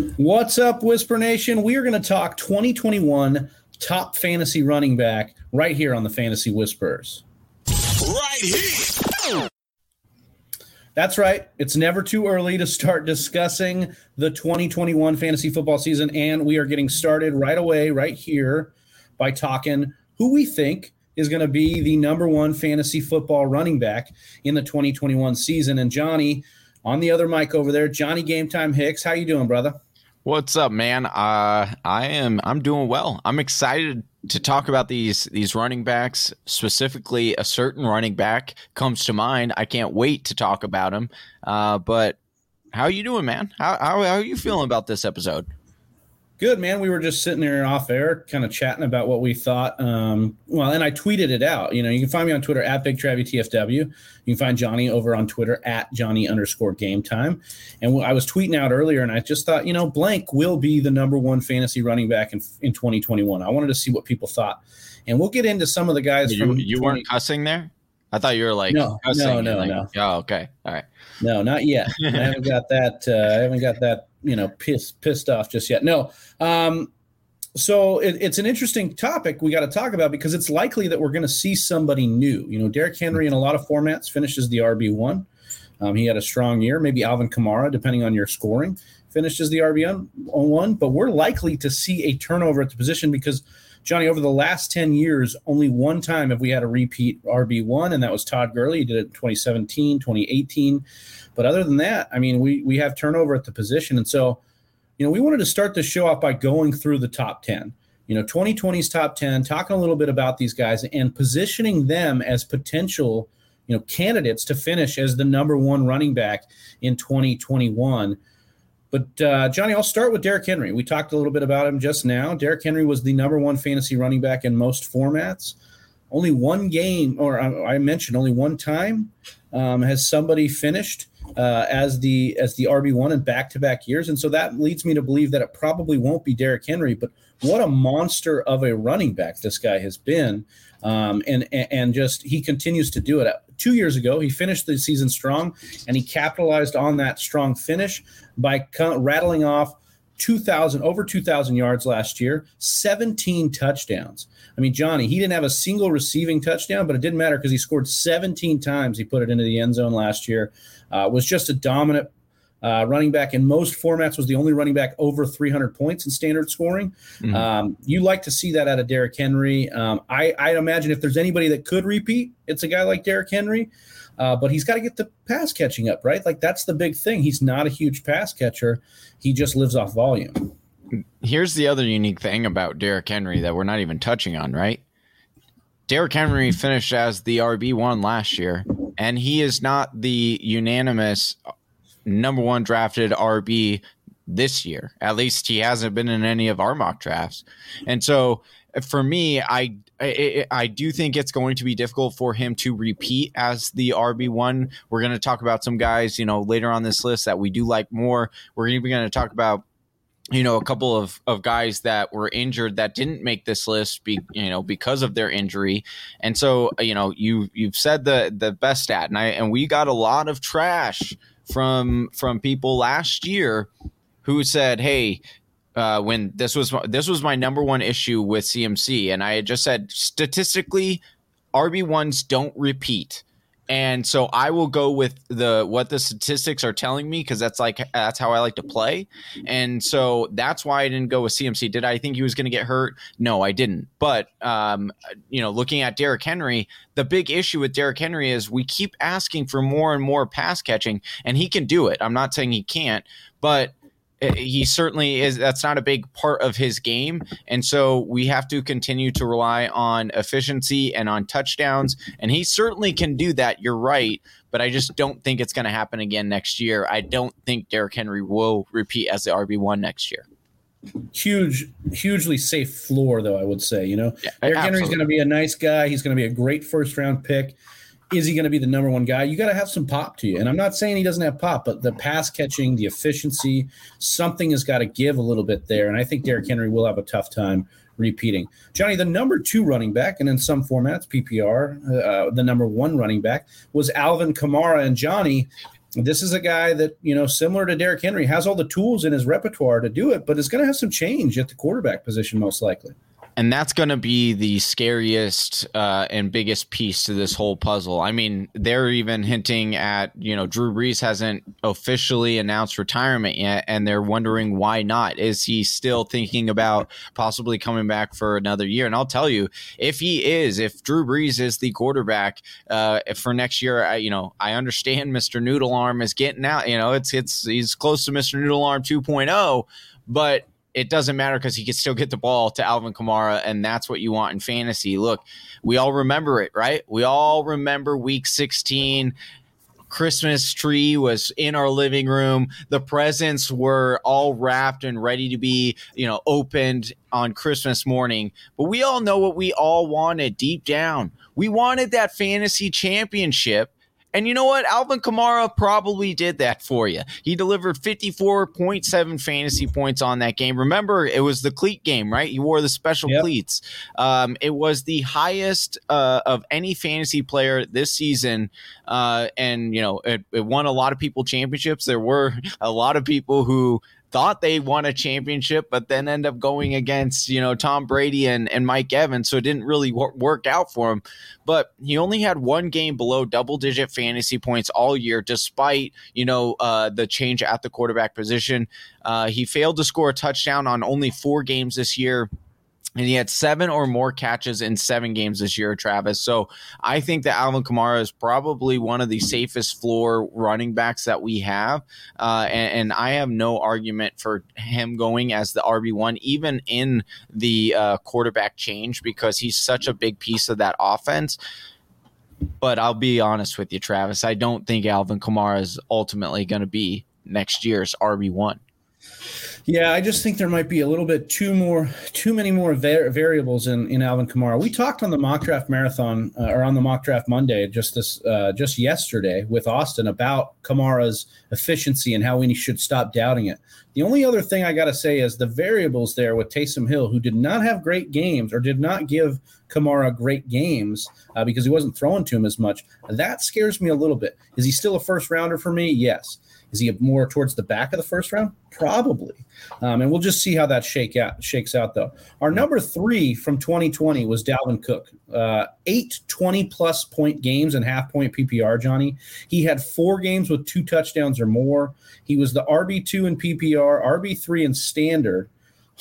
What's up, Whisper Nation? We are going to talk 2021 top fantasy running back right here on the Fantasy Whispers. Right here. That's right. It's never too early to start discussing the 2021 fantasy football season. And we are getting started right away, right here, by talking who we think is going to be the number one fantasy football running back in the 2021 season. And Johnny, on the other mic over there, Johnny Game Time Hicks. How you doing, brother? What's up, man? Uh, I am. I'm doing well. I'm excited to talk about these these running backs. Specifically, a certain running back comes to mind. I can't wait to talk about him. Uh, but how are you doing, man? How, how how are you feeling about this episode? Good man. We were just sitting there off air, kind of chatting about what we thought. Um, well, and I tweeted it out. You know, you can find me on Twitter at Big Travy TFW. You can find Johnny over on Twitter at Johnny underscore Game Time. And I was tweeting out earlier, and I just thought, you know, blank will be the number one fantasy running back in in 2021. I wanted to see what people thought, and we'll get into some of the guys. You, from you 20- weren't cussing there. I thought you were like no, no, no, like, no. Oh, okay, all right. No, not yet. I haven't got that. Uh, I haven't got that. You know, pissed pissed off just yet. No. Um, so it, it's an interesting topic we got to talk about because it's likely that we're going to see somebody new. You know, Derrick Henry in a lot of formats finishes the RB one. Um, he had a strong year. Maybe Alvin Kamara, depending on your scoring, finishes the RB one. But we're likely to see a turnover at the position because Johnny, over the last 10 years, only one time have we had a repeat RB1, and that was Todd Gurley. He did it in 2017, 2018. But other than that, I mean, we, we have turnover at the position. And so, you know, we wanted to start the show off by going through the top 10. You know, 2020's top 10, talking a little bit about these guys and positioning them as potential, you know, candidates to finish as the number one running back in 2021. But uh, Johnny, I'll start with Derrick Henry. We talked a little bit about him just now. Derrick Henry was the number one fantasy running back in most formats. Only one game, or I mentioned only one time, um, has somebody finished uh, as the as the RB one in back to back years, and so that leads me to believe that it probably won't be Derrick Henry. But what a monster of a running back this guy has been, um, and and just he continues to do it two years ago. He finished the season strong, and he capitalized on that strong finish by rattling off 2,000 over 2,000 yards last year, 17 touchdowns. I mean, Johnny, he didn't have a single receiving touchdown, but it didn't matter because he scored 17 times. He put it into the end zone last year. Uh, was just a dominant uh, running back in most formats. Was the only running back over 300 points in standard scoring. Mm-hmm. Um, you like to see that out of Derrick Henry. Um, I, I imagine if there's anybody that could repeat, it's a guy like Derrick Henry. Uh, but he's got to get the pass catching up, right? Like that's the big thing. He's not a huge pass catcher. He just lives off volume. Here's the other unique thing about Derrick Henry that we're not even touching on, right? Derrick Henry finished as the RB1 last year, and he is not the unanimous number one drafted RB this year. At least he hasn't been in any of our mock drafts. And so for me, I, I, I do think it's going to be difficult for him to repeat as the RB one. We're going to talk about some guys, you know, later on this list that we do like more. We're even going to talk about you know a couple of, of guys that were injured that didn't make this list be you know because of their injury and so you know you you've said the the best stat and I and we got a lot of trash from from people last year who said hey uh, when this was this was my number one issue with CMC, and I had just said statistically, RB ones don't repeat, and so I will go with the what the statistics are telling me because that's like that's how I like to play, and so that's why I didn't go with CMC. Did I think he was going to get hurt? No, I didn't. But um, you know, looking at Derrick Henry, the big issue with Derrick Henry is we keep asking for more and more pass catching, and he can do it. I'm not saying he can't, but Uh, he certainly is that's not a big part of his game. And so we have to continue to rely on efficiency and on touchdowns. And he certainly can do that you're right. But i just don't think it's going to happen again next year. I don't think Derrick henry will repeat as the rb1 next year. Huge hugely safe floor though i would say you know? Yeah, Derrick Henry's going to be a nice guy. He's going to be a great first round pick is he going to be the number one guy? You got to have some pop to you. And I'm not saying he doesn't have pop, but the pass catching, the efficiency, something has got to give a little bit there. And I think Derrick Henry will have a tough time repeating. Johnny, the number two running back, and in some formats, PPR, uh, the number one running back was Alvin Kamara. And Johnny, this is a guy that, you know, similar to Derrick Henry, has all the tools in his repertoire to do it, but is going to have some change at the quarterback position, most likely and that's going to be the scariest uh, and biggest piece to this whole puzzle. I mean, they're even hinting at you know Drew Brees hasn't officially announced retirement yet, and they're wondering why not. Is he still thinking about possibly coming back for another year? And I'll tell you, if he is, if Drew Brees is the quarterback uh, for next year, I, you know, I understand Mr. Noodle Arm is getting out. You know, it's it's he's close to Mr. Noodle Arm 2.0, but it doesn't matter because he can still get the ball to Alvin Kamara, and that's what you want in fantasy. Look, we all remember it, right? We all remember week 16. Christmas tree was in our living room. The presents were all wrapped and ready to be, you know, opened on Christmas morning. But we all know what we all wanted deep down. We wanted that fantasy championship and you know what? Alvin Kamara probably did that for you. He delivered 54.7 fantasy points on that game. Remember, it was the cleat game, right? He wore the special yep. cleats. Um, it was the highest uh, of any fantasy player this season. Uh, and, you know, it, it won a lot of people championships. There were a lot of people who thought they won a championship, but then end up going against you know Tom Brady and, and Mike Evans, so it didn't really wor- work out for him. But he only had one game below double digit fantasy points all year, despite you know uh, the change at the quarterback position. Uh, he failed to score a touchdown on only four games this year and he had seven or more catches in seven games this year, Travis. So I think that Alvin Kamara is probably one of the safest floor running backs that we have. Uh, and, and, I have no argument for him going as the RB1, even in the uh, quarterback change, because he's such a big piece of that offense. But I'll be honest with you, Travis. I don't think Alvin Kamara is ultimately going to be next year's RB1. Yeah, I just think there might be a little bit too more, too many more var- variables in, in Alvin Kamara. We talked on the mock draft marathon uh, or on the mock draft Monday, just this, uh, just yesterday with Austin about Kamara's efficiency and how we should stop doubting it. The only other thing I got to say is the variables there with Taysom Hill, who did not have great games or did not give Kamara great games uh, because he wasn't throwing to him as much. That scares me a little bit. Is he still a first rounder for me? Yes. Is he more towards the back of the first round? Probably. Um, and we'll just see how that shake out shakes out though. Our number three from 2020 was Dalvin Cook. Uh, eight 20 plus point games and half point PPR, Johnny. He had four games with two touchdowns or more. He was the RB2 in PPR, RB3 in standard,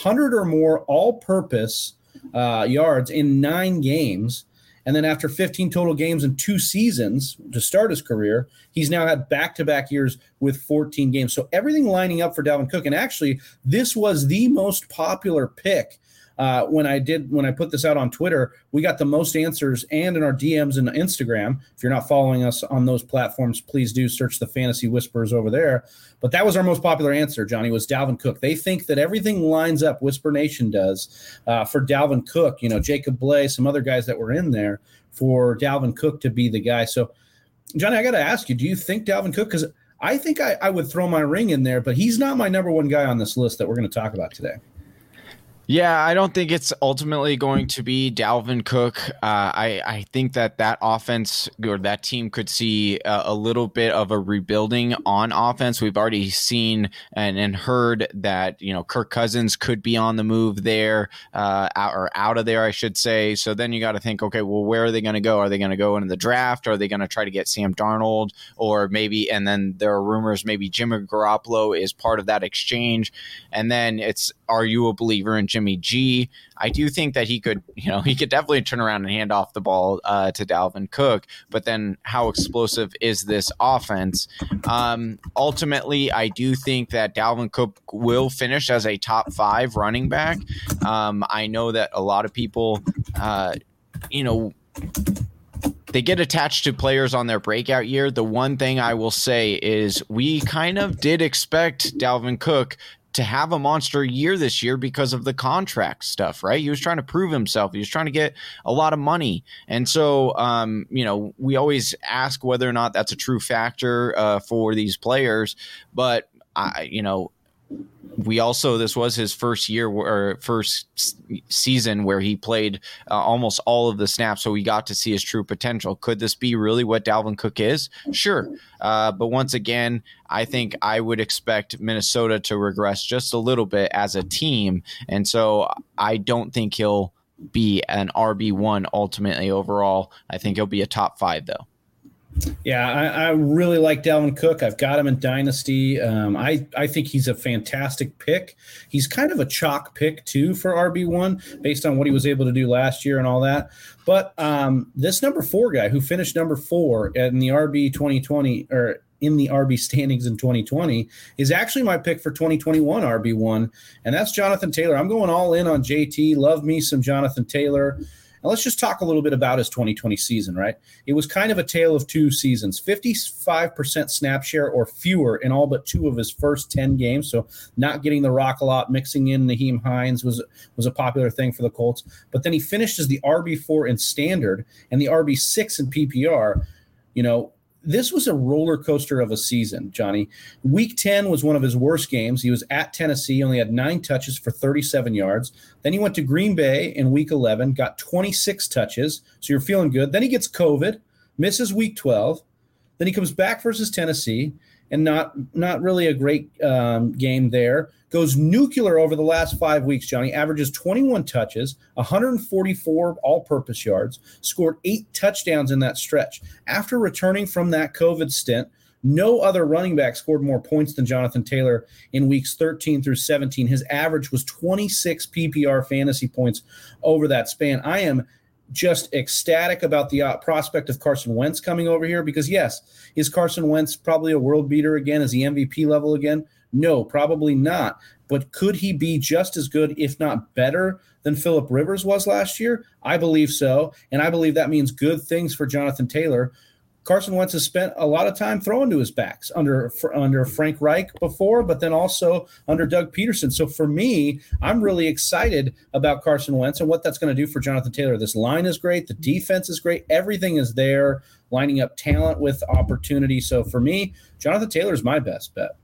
100 or more all purpose uh, yards in nine games. And then after 15 total games in two seasons to start his career, he's now had back to back years with 14 games. So everything lining up for Dalvin Cook. And actually, this was the most popular pick uh, when I did when I put this out on Twitter, we got the most answers and in our DMs and Instagram. If you're not following us on those platforms, please do search the Fantasy Whispers over there. But that was our most popular answer, Johnny, was Dalvin Cook. They think that everything lines up, Whisper Nation does, uh, for Dalvin Cook. You know, Jacob Blay, some other guys that were in there for Dalvin Cook to be the guy. So, Johnny, I got to ask you, do you think Dalvin Cook? Because I think I, I would throw my ring in there, but he's not my number one guy on this list that we're going to talk about today. Yeah, I don't think it's ultimately going to be Dalvin Cook. Uh, I I think that that offense or that team could see a, a, little bit of a rebuilding on offense. We've already seen and, and heard that you know Kirk Cousins could be on the move there uh, out, or out of there, I should say. So then you got to think, okay, well, where are they going to go? Are they going to go into the draft? Are they going to try to get Sam Darnold or maybe? And then there are rumors maybe Jimmy Garoppolo is part of that exchange. And then it's are you a believer in Jimmy G? I do think that he could, you know, he could definitely turn around and hand off the ball uh, to Dalvin Cook. But then, how explosive is this offense? Um, ultimately, I do think that Dalvin Cook will finish as a top five running back. Um, I know that a lot of people, uh, you know, they get attached to players on their breakout year. The one thing I will say is we kind of did expect Dalvin Cook to have a monster year this year because of the contract stuff, right? He was trying to prove himself. He was trying to get a lot of money. And so, um, you know, we always ask whether or not that's a true factor uh, for these players. But, I, you know, we also this was his first year or first season where he played uh, almost all of the snaps, so we got to see his true potential. Could this be really what Dalvin Cook is? Sure, uh, but once again, I think I would expect Minnesota to regress just a little bit as a team, and so I don't think he'll be an RB one ultimately overall. I think he'll be a top five though. Yeah, I, I, really like Dalvin Cook. I've got him in Dynasty. Um, I, I think he's a fantastic pick. He's kind of a chalk pick, too, for RB1 based on what he was able to do last year and all that. But um, this number four guy who finished number four in the RB 2020 or in the RB standings in 2020 is actually my pick for 2021 RB1, and that's Jonathan Taylor. I'm going all in on JT. Love me some Jonathan Taylor. And let's just talk a little bit about his 2020 season, right? It was kind of a tale of two seasons 55% snap share or fewer in all but two of his first 10 games. So not getting the rock a lot, mixing in Nyheim Hines was, was a popular thing for the Colts. But then he finished as the RB4 in standard and the RB6 in PPR. You know, this was a roller coaster of a season, Johnny. Week 10 was one of his worst games. He was at Tennessee, only had nine touches for 37 yards. Then he went to Green Bay in week 11, got 26 touches. So you're feeling good. Then he gets COVID, misses week 12. Then he comes back versus Tennessee and not not really a great um, game there. Goes nuclear over the last five weeks. Johnny averages 21 touches, 144 all-purpose yards, scored eight touchdowns in that stretch. After returning from that COVID stint, no other running back scored more points than Jonathan Taylor in weeks 13 through 17. His average was 26 PPR fantasy points over that span. I am just ecstatic about the uh, prospect of Carson Wentz coming over here because, yes, is Carson Wentz probably a world beater again? Is he MVP level again? No, probably not. But could he be just as good, if not better, than Philip Rivers was last year? I believe so. And I believe that means good things for Jonathan Taylor, Carson Wentz has spent a lot of time throwing to his backs under under Frank Reich before, but then also under Doug Pederson. So for me, I'm really excited about Carson Wentz and what that's going to do for Jonathan Taylor. This line is great, the defense is great, everything is there, lining up talent with opportunity. So for me, Jonathan Taylor is my best bet.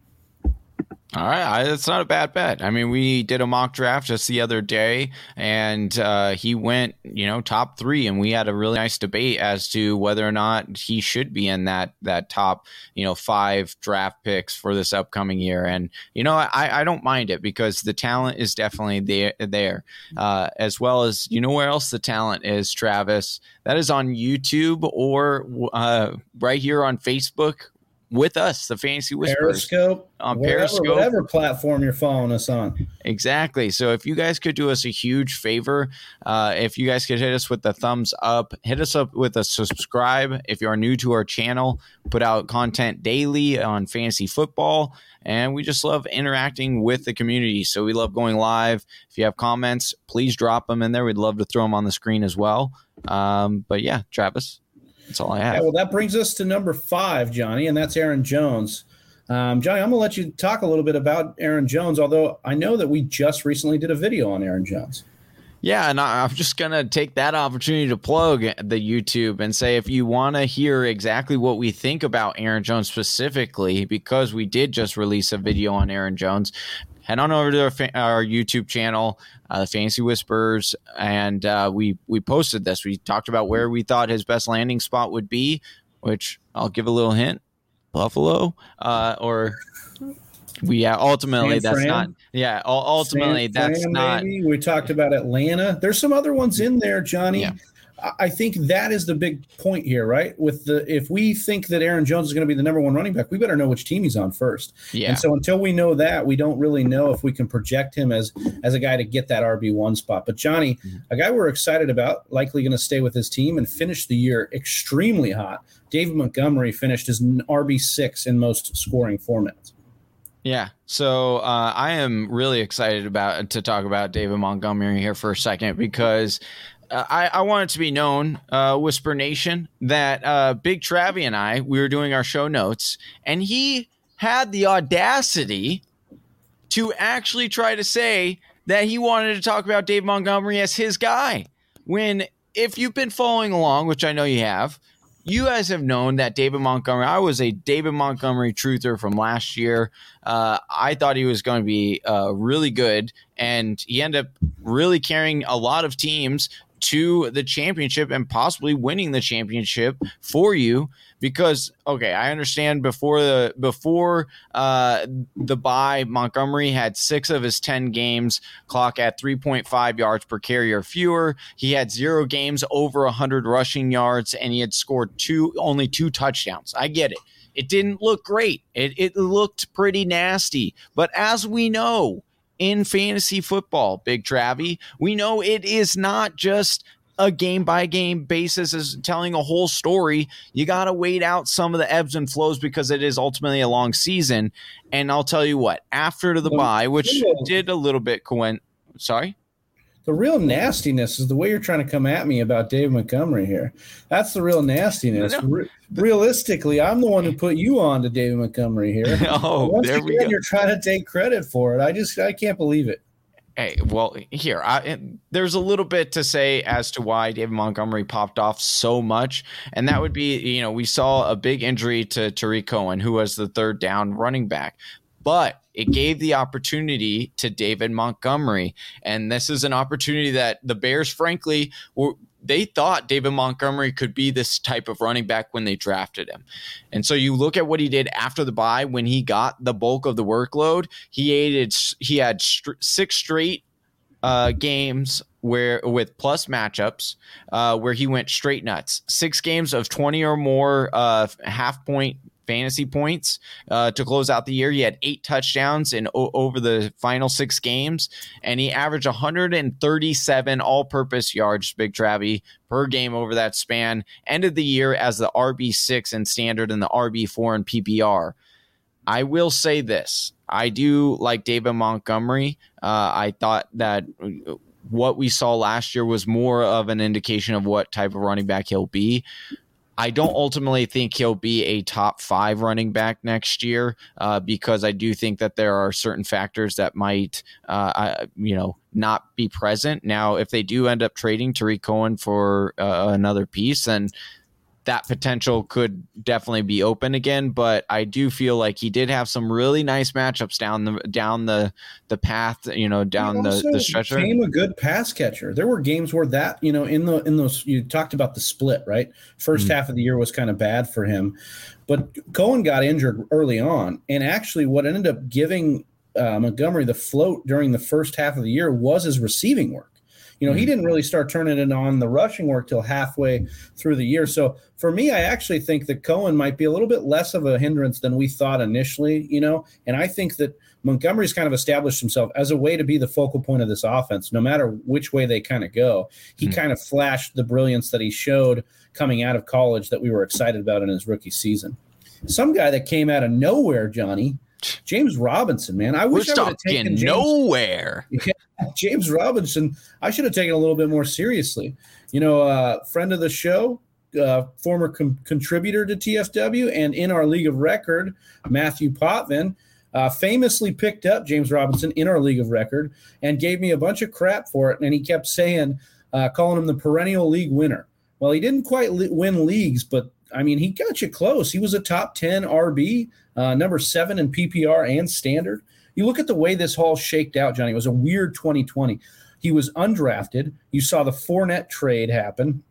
All right, it's not a bad bet. I mean, we did a mock draft just the other day, and uh, he went, you know, top three, and we had a really nice debate as to whether or not he should be in that that top, you know, five draft picks for this upcoming year. And you know, I, I don't mind it because the talent is definitely there, there, uh, as well as you know where else the talent is, Travis. That is on YouTube or uh, right here on Facebook with us, the Fantasy Whispers. Periscope, on whatever, Periscope, whatever platform you're following us on. Exactly. So if you guys could do us a huge favor, uh, if you guys could hit us with the thumbs up, hit us up with a subscribe. If you are new to our channel, put out content daily on fantasy football, and we just love interacting with the community. So we love going live. If you have comments, please drop them in there. We'd love to throw them on the screen as well. Um, but yeah, Travis. That's all I have. Yeah, well, that brings us to number five, Johnny, and that's Aaron Jones. Um, Johnny, I'm going to let you talk a little bit about Aaron Jones, although I know that we just recently did a video on Aaron Jones. Yeah, and I'm just going to take that opportunity to plug the YouTube and say if you want to hear exactly what we think about Aaron Jones specifically, because we did just release a video on Aaron Jones, head on over to our, fa- our YouTube channel, uh, the Fantasy Whispers, and uh, we we posted this. We talked about where we thought his best landing spot would be, which I'll give a little hint: Buffalo, uh, or we uh, ultimately San that's Fran? not yeah ultimately San that's Fran, not maybe. we talked about atlanta there's some other ones in there johnny yeah. I think that is the big point here, right? With the if we think that Aaron Jones is going to be the number one running back, we better know which team he's on first. Yeah. And so until we know that, we don't really know if we can project him as as a guy to get that RB one spot. But Johnny, mm-hmm. a guy we're excited about, likely going to stay with his team and finish the year extremely hot. David Montgomery finished as RB six in most scoring formats. Yeah. So uh, I am really excited about to talk about David Montgomery here for a second because I, I, want it to be known, uh, Whisper Nation, that uh, Big Travie and I, we were doing our show notes, and he had the audacity to actually try to say that he wanted to talk about Dave Montgomery as his guy. When, if you've been following along, which I know you have, you guys have known that David Montgomery. I was a David Montgomery truther from last year. Uh, I thought he was going to be uh, really good, and he ended up really carrying a lot of teams to the championship and possibly winning the championship for you because okay i understand before the before uh the bye montgomery had six of his 10 games clock at 3.5 yards per carry or fewer. He had zero games over 100 rushing yards and he had scored two only two touchdowns. I get it. It didn't look great. It, it looked pretty nasty. But as we know in fantasy football, Big Travie. We know it is not just a game by game basis is telling a whole story. You got to wait out some of the ebbs and flows because it is ultimately a long season. And I'll tell you what, after the bye, which did a little bit coin, sorry the real nastiness is the way you're trying to come at me about Dave Montgomery here. That's the real nastiness. No. Re- realistically, I'm the one who put you on to David Montgomery here. oh, Once there again, we go. You're trying to take credit for it. I just I can't believe it. Hey, well, here I, there's a little bit to say as to why David Montgomery popped off so much, and that would be, you know, we saw a big injury to Tarik Cohen, who was the third down running back, but it gave the opportunity to David Montgomery. And this is an opportunity that the Bears, frankly, were, they thought David Montgomery could be this type of running back when they drafted him. And so you look at what he did after the bye when he got the bulk of the workload. He aided, he had st- six straight uh, games where with plus matchups uh, where he went straight nuts. Six games of twenty or more uh, half point fantasy points uh, to close out the year. He had eight touchdowns in o- over the final six games, and he averaged 137 all-purpose yards, Big Travie, per game over that span. Ended the year as the RB six in standard and the RB four in PPR. I will say this: I do like David Montgomery. Uh, I thought that what we saw last year was more of an indication of what type of running back he'll be. I don't ultimately think he'll be a top five running back next year uh, because I do think that there are certain factors that might, uh, I, you know, not be present. Now, if they do end up trading Tarik Cohen for uh, another piece, then that potential could definitely be open again. But I do feel like he did have some really nice matchups down the down the the path, you know, down the the stretch. Became a good pass catcher. There were games where that, you know, in the in those you talked about the split, right? 1st mm-hmm. half of the year was kind of bad for him, but Cohen got injured early on, and actually, what ended up giving uh, Montgomery the float during the first half of the year was his receiving work. You know, mm-hmm. he didn't really start turning it on the rushing work till halfway through the year. So for me, I actually think that Cohen might be a little bit less of a hindrance than we thought initially, you know, and I think that Montgomery's kind of established himself as a way to be the focal point of this offense, no matter which way they kind of go. He mm-hmm. kind of flashed the brilliance that he showed coming out of college that we were excited about in his rookie season. Some guy that came out of nowhere, Johnny, James Robinson, man. I wish We're I would have taken James, nowhere. Yeah, James Robinson. I should have taken a little bit more seriously. You know, uh, friend of the show, uh, former com- contributor to TFW, and in our league of record, Matthew Potvin. Uh, famously picked up James Robinson in our league of record and gave me a bunch of crap for it. And he kept saying, uh, calling him the perennial league winner. Well, he didn't quite li- win leagues, but I mean, he got you close. He was a top 10 RB uh, number seven in PPR and standard. You look at the way this all shaked out, Johnny. It was a weird 2020. He was undrafted. You saw the Fournette trade happen.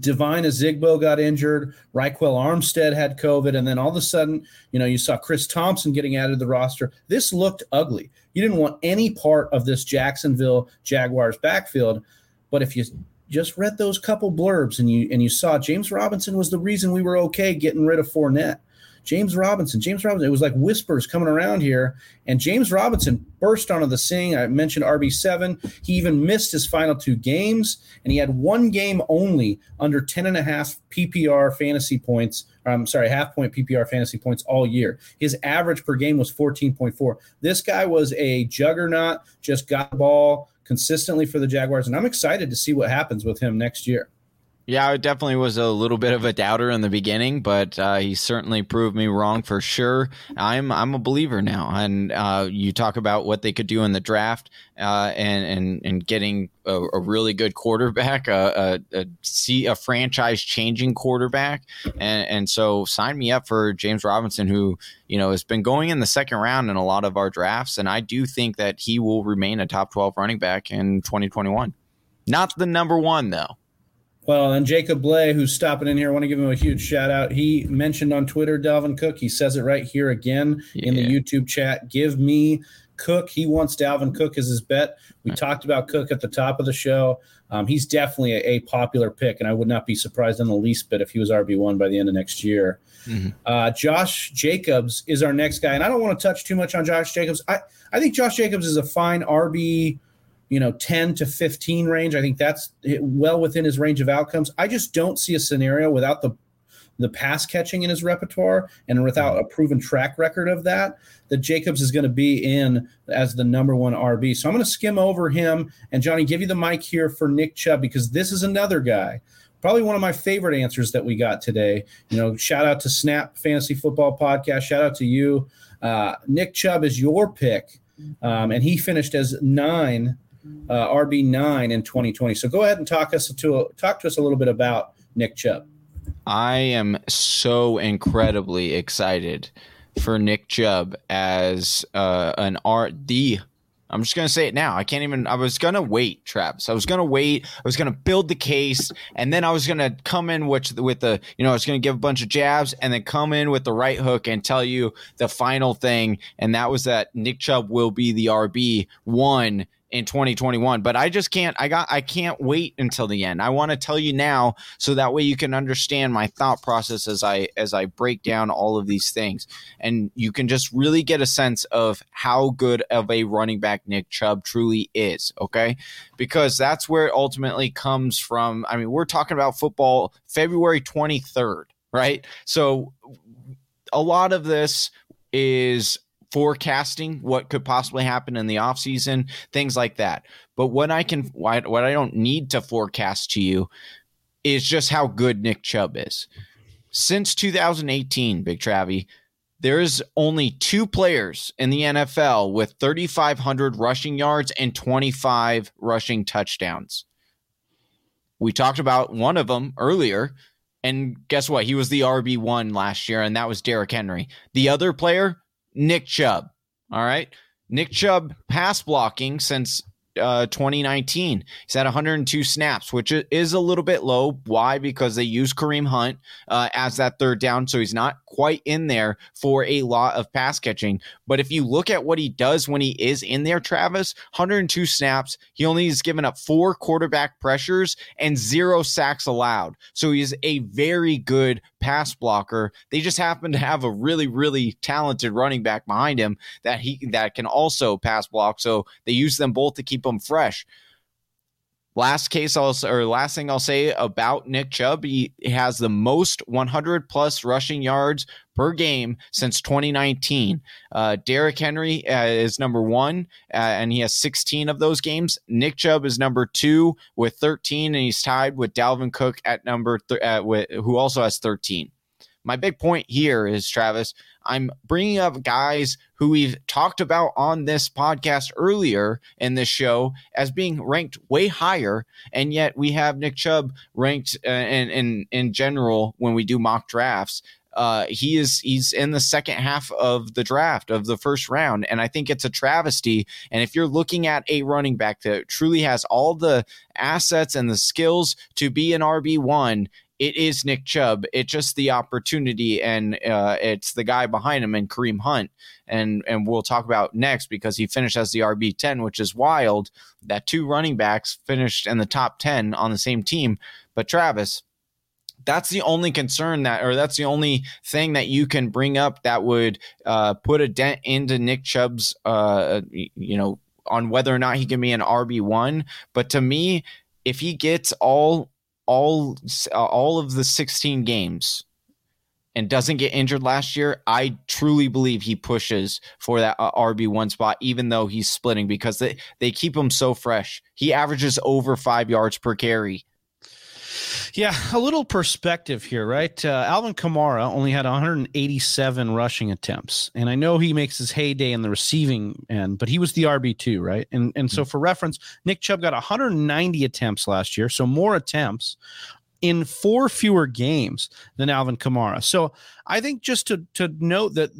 Devine Ozigbo got injured. Ryquell Armstead had COVID. And then all of a sudden, you know, you saw Chris Thompson getting added to the roster. This looked ugly. You didn't want any part of this Jacksonville Jaguars backfield. But if you just read those couple blurbs and you and you saw James Robinson was the reason we were okay getting rid of Fournette. James Robinson, James Robinson. It was like whispers coming around here, and James Robinson burst onto the scene. I mentioned RB7. He even missed his final two games, and he had one game only under 10 and a half PPR fantasy points. I'm sorry, half point PPR fantasy points all year. His average per game was 14.4. This guy was a juggernaut, just got the ball consistently for the Jaguars, and I'm excited to see what happens with him next year. Yeah, I definitely was a little bit of a doubter in the beginning, but uh, he certainly proved me wrong for sure. I'm I'm a believer now, and uh, you talk about what they could do in the draft, uh, and and and getting a, a really good quarterback, a, a, a see a franchise changing quarterback, and and so sign me up for James Robinson, who you know has been going in the second round in a lot of our drafts, and I do think that he will remain a top twelve running back in 2021. Not the number one though. Well, and Jacob Blay, who's stopping in here, I want to give him a huge shout out. He mentioned on Twitter Dalvin Cook. He says it right here again yeah. in the YouTube chat. Give me Cook. He wants Dalvin Cook as his bet. We right. talked about Cook at the top of the show. Um, he's definitely a, a, popular pick, and I would not be surprised in the least bit if he was RB1 by the end of next year. Mm-hmm. Uh, Josh Jacobs is our next guy, and I don't want to touch too much on Josh Jacobs. I, I think Josh Jacobs is a fine RB you know 10 to 15 range. I think that's well within his range of outcomes. I just don't see a scenario without the the pass catching in his repertoire and without a proven track record of that that jacobs is going to be in as the number one rb so i'm going to skim over him. And johnny give you the mic here for nick chubb because this is another guy probably one of my favorite answers that we got today. You know shout out to snap fantasy football podcast. Shout out to you. Uh, nick chubb is your pick. Um, and he finished as nine uh, RB9 in 2020. So go ahead and talk us to talk to us a little bit about Nick Chubb. I am so incredibly excited for Nick Chubb as uh, an I am just gonna say it now. I can't even. I was gonna wait, Travis. I was gonna wait. I was gonna build the case, and then I was gonna come in with with the, you know, I was gonna give a bunch of jabs, and then come in with the right hook and tell you the final thing, and that was that Nick Chubb will be the RB one in 2021 but i just can't i got i can't wait until the end. I want to tell you now so that way you can understand my thought process as i as i break down all of these things. And you can just really get a sense of how good of a running back nick chubb truly is okay? Because that's where it ultimately comes from. I mean we're talking about football february 23rd right? So a lot of this is forecasting what could possibly happen in the offseason, things like that. But what I can what I don't need to forecast to you is just how good Nick Chubb is. Since 2018, Big Travie, there's only two players in the NFL with 3,500 rushing yards and 25 rushing touchdowns. We talked about one of them earlier. And guess what? He was the RB1 last year, and that was Derrick Henry. The other player, Nick Chubb. All right. Nick Chubb pass blocking since uh, 2019. He's had 102 snaps, which is a little bit low. Why? Because they use Kareem Hunt uh, as that third down, so he's not quite in there for a lot of pass catching. But if you look at what he does when he is in there, Travis, 102 snaps, he only has given up four quarterback pressures and zero sacks allowed. So he's a very good pass blocker. They just happen to have a really, really talented running back behind him that he that can also pass block. So they use them both to keep them fresh. Last case I'll or last thing I'll say about Nick Chubb, he has the most 100 plus rushing yards per game since 2019. Uh, Derrick Henry uh, is number one, uh, and he has 16 of those games. Nick Chubb is number two with 13, and he's tied with Dalvin Cook at number th- uh, with, who also has 13. My big point here is Travis. I'm bringing up guys who we've talked about on this podcast earlier in this show as being ranked way higher, and yet we have Nick Chubb ranked uh, in, in in general when we do mock drafts. Uh, he is he's in the second half of the draft of the first round, and I think it's a travesty. And if you're looking at a running back that truly has all the assets and the skills to be an RB one, it is Nick Chubb. It's just the opportunity, and uh, it's the guy behind him, and Kareem Hunt, and and we'll talk about next because he finished as the RB ten, which is wild. That two running backs finished in the top ten on the same team. But Travis, that's the only concern that, or that's the only thing that you can bring up that would uh, put a dent into Nick Chubb's, uh, you know, on whether or not he can be an RB one. But to me, if he gets all all uh, all of the 16 games and doesn't get injured last year, I truly believe he pushes for that uh, RB1 spot, even though he's splitting because they, they keep him so fresh. He averages over five yards per carry. Yeah, a little perspective here, right? Uh, Alvin Kamara only had 187 rushing attempts, and I know he makes his heyday in the receiving end, but he was the RB two, right? And and so mm-hmm. for reference, Nick Chubb got 190 attempts last year, so more attempts in four fewer games than Alvin Kamara. So I think just to to note that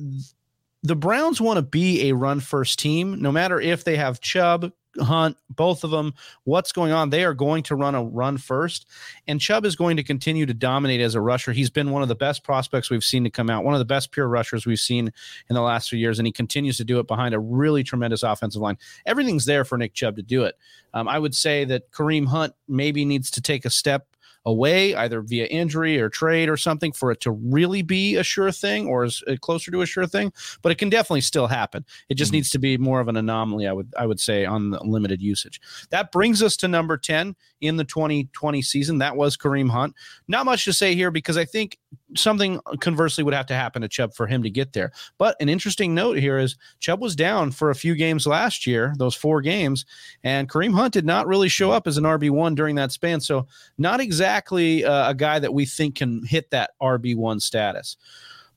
the Browns want to be a run first team, no matter if they have Chubb, Hunt, both of them, what's going on? They are going to run a run first. And Chubb is going to continue to dominate as a rusher. He's been one of the best prospects we've seen to come out, one of the best pure rushers we've seen in the last few years. And he continues to do it behind a really tremendous offensive line. Everything's there for Nick Chubb to do it. Um, I would say that Kareem Hunt maybe needs to take a step away, either via injury or trade or something, for it to really be a sure thing or is closer to a sure thing. But it can definitely still happen. It just mm-hmm. needs to be more of an anomaly, I would I would say, on the limited usage. That brings us to number ten in the 2020 season. That was Kareem Hunt. Not much to say here because I think something conversely would have to happen to Chubb for him to get there. But an interesting note here is Chubb was down for a few games last year, those four games, and Kareem Hunt did not really show up as an RB1 during that span. So, not exactly uh, a guy that we think can hit that RB1 status.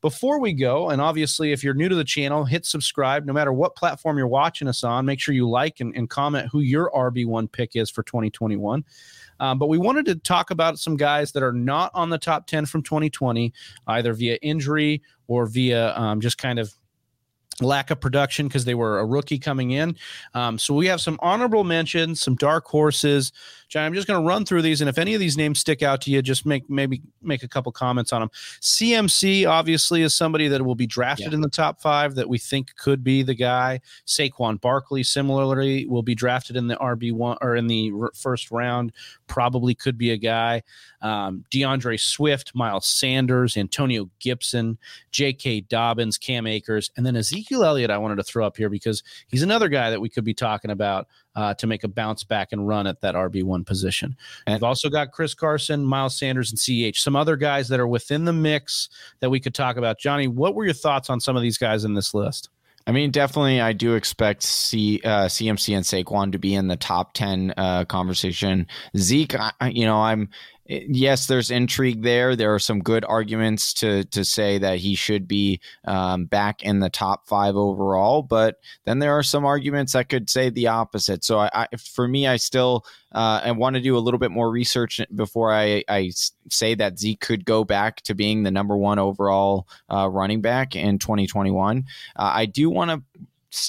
Before we go, and obviously, if you're new to the channel, hit subscribe no matter what platform you're watching us on. Make sure you like and, and comment who your RB1 pick is for 2021. Um, but we wanted to talk about some guys that are not on the top 10 from 2020, either via injury or via um, just kind of lack of production because they were a rookie coming in. Um, so we have some honorable mentions, some dark horses. John, I'm just going to run through these, and if any of these names stick out to you, just make maybe make a couple comments on them. CMC obviously is somebody that will be drafted yeah. in the top five that we think could be the guy. Saquon Barkley similarly will be drafted in the RB one or in the first round. Probably could be a guy. Um, D'Andre Swift, Miles Sanders, Antonio Gibson, J.K. Dobbins, Cam Akers, and then Ezekiel Elliott. I wanted to throw up here because he's another guy that we could be talking about uh, to make a bounce back and run at that RB1 position. And we've also got Chris Carson, Miles Sanders, and CH, some other guys that are within the mix that we could talk about. Johnny, what were your thoughts on some of these guys in this list? I mean, definitely, I do expect C, uh, CMC and Saquon to be in the top 10 uh, conversation. Zeke, I, you know, I'm yes, there's intrigue there. There are some good arguments to to say that he should be um, back in the top five overall, but then there are some arguments that could say the opposite. So, I, I for me, I still uh, I want to do a little bit more research before I, I say that Zeke could go back to being the number one overall uh, running back in 2021. Uh, I do want to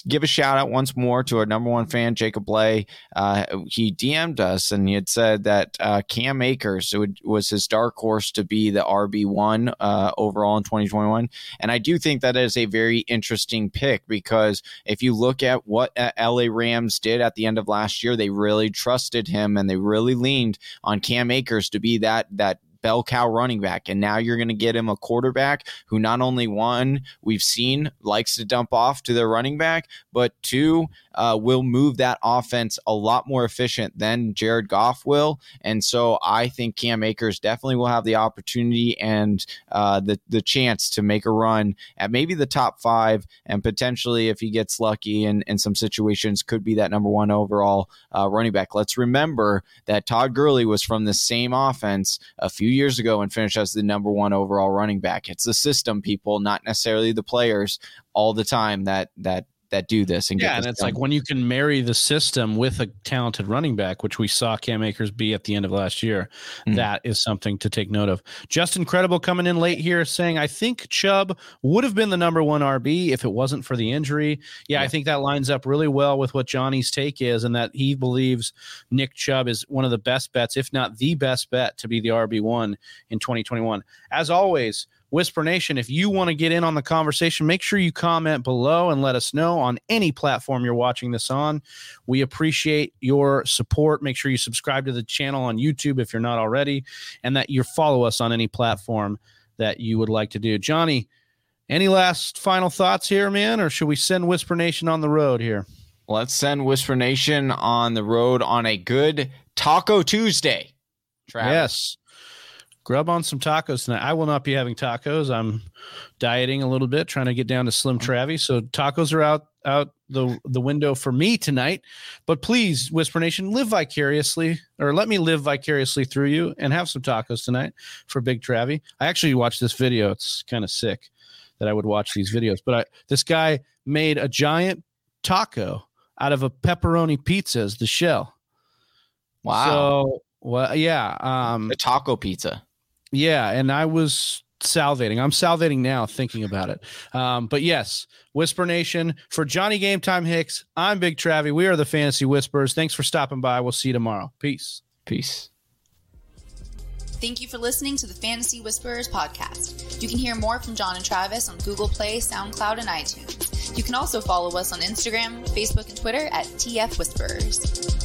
give a shout out once more to our number one fan, Jacob Blay. Uh, he DM'd us and he had said that uh, Cam Akers would, was his dark horse to be the RB1 uh, overall in 2021. And I do think that is a very interesting pick because if you look at what uh, LA Rams did at the end of last year, they really trusted him and they really leaned on Cam Akers to be that that bell cow running back. And now you're going to get him a quarterback who not only one, we've seen likes to dump off to their running back, but two, uh, will move that offense a lot more efficient than Jared Goff will. And so I think Cam Akers definitely will have the opportunity and uh, the, the chance to make a run at maybe the top five and potentially, if he gets lucky in, in some situations, could be that number one overall uh, running back. Let's remember that Todd Gurley was from the same offense a few years ago and finished as the number one overall running back. It's the system, people, not necessarily the players all the time that that that do this and yeah, and it's done. like when you can marry the system with a talented running back, which we saw Cam Akers be at the end of last year. Mm-hmm. That is something to take note of. Just incredible coming in late here saying, I think Chubb would have been the number one RB if it wasn't for the injury. Yeah, yeah, I think that lines up really well with what Johnny's take is, and that he believes Nick Chubb is one of the best bets, if not the best bet, to be the RB1 in 2021. As always, Whisper Nation, if you want to get in on the conversation, make sure you comment below and let us know on any platform you're watching this on. We appreciate your support. Make sure you subscribe to the channel on YouTube if you're not already, and that you follow us on any platform that you would like to do. Johnny, any last final thoughts here, man, or should we send Whisper Nation on the road here? Let's send Whisper Nation on the road on a good Taco Tuesday. Travis. Yes. Grub on some tacos tonight. I will not be having tacos. I'm dieting a little bit, trying to get down to Slim Travy. So tacos are out out the the window for me tonight. But please, Whisper Nation, live vicariously, or let me live vicariously through you, and have some tacos tonight for Big Travy. I actually watched this video. It's kind of sick that I would watch these videos. But I, this guy made a giant taco out of a pepperoni pizza as the shell. Wow. So well, yeah. Um, a taco pizza. Yeah, and I was salivating. I'm salivating now thinking about it. Um, but yes, Whisper Nation for Johnny Game Time Hicks. I'm Big Travie. We are the Fantasy Whispers. Thanks for stopping by. We'll see you tomorrow. Peace. Peace. Thank you for listening to the Fantasy Whisperers podcast. You can hear more from John and Travis on Google Play, SoundCloud, and iTunes. You can also follow us on Instagram, Facebook, and Twitter at TF Whisperers.